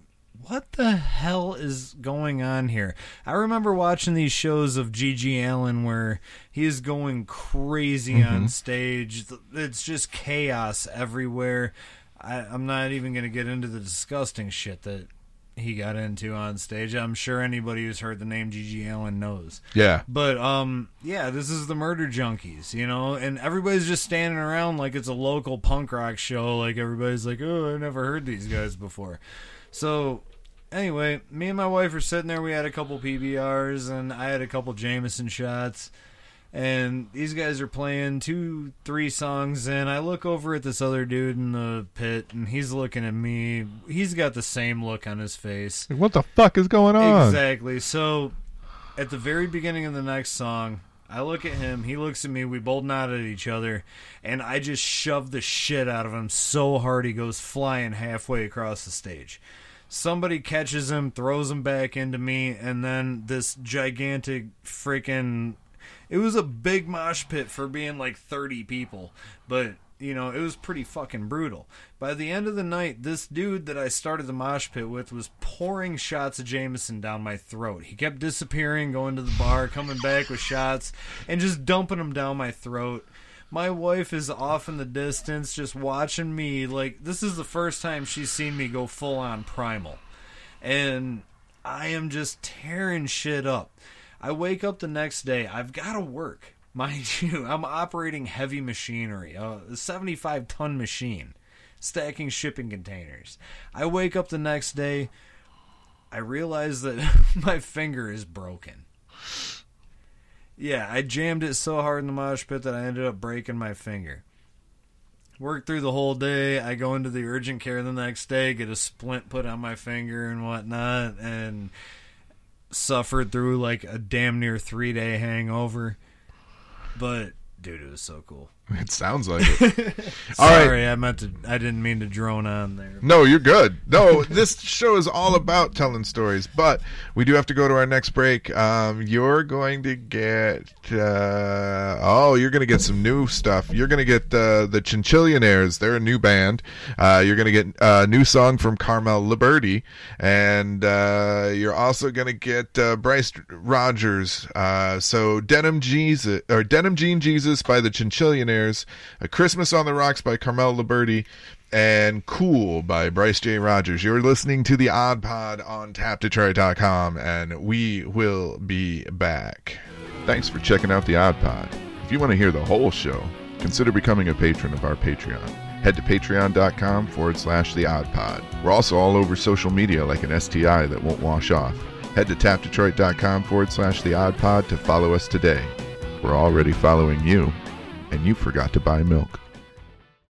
what the hell is going on here? I remember watching these shows of GG Allin where he is going crazy on Mhm. stage. It's just chaos everywhere. I, I'm not even going to get into the disgusting shit that he got into on stage. I'm sure anybody who's heard the name GG Allin knows. Yeah. But um yeah, this is the murder junkies, you know, and everybody's just standing around like it's a local punk rock show, like everybody's like, "Oh, I never heard these guys before." So, anyway, me and my wife are sitting there. We had a couple PBRs and I had a couple Jameson shots. And these guys are playing two, three songs, and I look over at this other dude in the pit, and he's looking at me. He's got the same look on his face. What the fuck is going on? Exactly. So, at the very beginning of the next song, I look at him, he looks at me, we both nod at each other, and I just shove the shit out of him so hard he goes flying halfway across the stage. Somebody catches him, throws him back into me, and then this gigantic freaking. It was a big mosh pit for being like 30 people, but you know, it was pretty fucking brutal. By the end of the night, this dude that I started the mosh pit with was pouring shots of Jameson down my throat. He kept disappearing, going to the bar, coming back with shots, and just dumping them down my throat. My wife is off in the distance, just watching me. Like, this is the first time she's seen me go full on primal. And I am just tearing shit up. I wake up the next day. I've got to work. Mind you, I'm operating heavy machinery, uh, a 75 ton machine, stacking shipping containers. I wake up the next day. I realize that my finger is broken. Yeah, I jammed it so hard in the mosh pit that I ended up breaking my finger. Work through the whole day. I go into the urgent care the next day, get a splint put on my finger and whatnot, and suffered through like a damn near three day hangover. But dude, it was so cool. It sounds like it. All right. Sorry, I meant to. I didn't mean to drone on there. No, you're good. No, this show is all about telling stories, but we do have to go to our next break. Um, you're going to get uh, oh, you're going to get some new stuff. You're going to get uh, the Chinchillionaires. They're a new band. Uh, you're going to get a new song from Carmel Liberty, and uh, you're also going to get uh, Bryce Rogers. Uh, so Denim Jesus or Denim Jean Jesus by the Chinchillionaires, A Christmas on the Rocks by Carmel Liberty and Cool by Bryce J. Rogers. You're listening to the Odd Pod on TapDetroit.com, and we will be back. Thanks for checking out the Odd Pod. If you want to hear the whole show, consider becoming a patron of our Patreon. Head to patreon.com forward slash the Odd Pod. We're also all over social media like an STI that won't wash off. Head to tapdetroit.com forward slash the Odd Pod to follow us today. We're already following you, and you forgot to buy milk.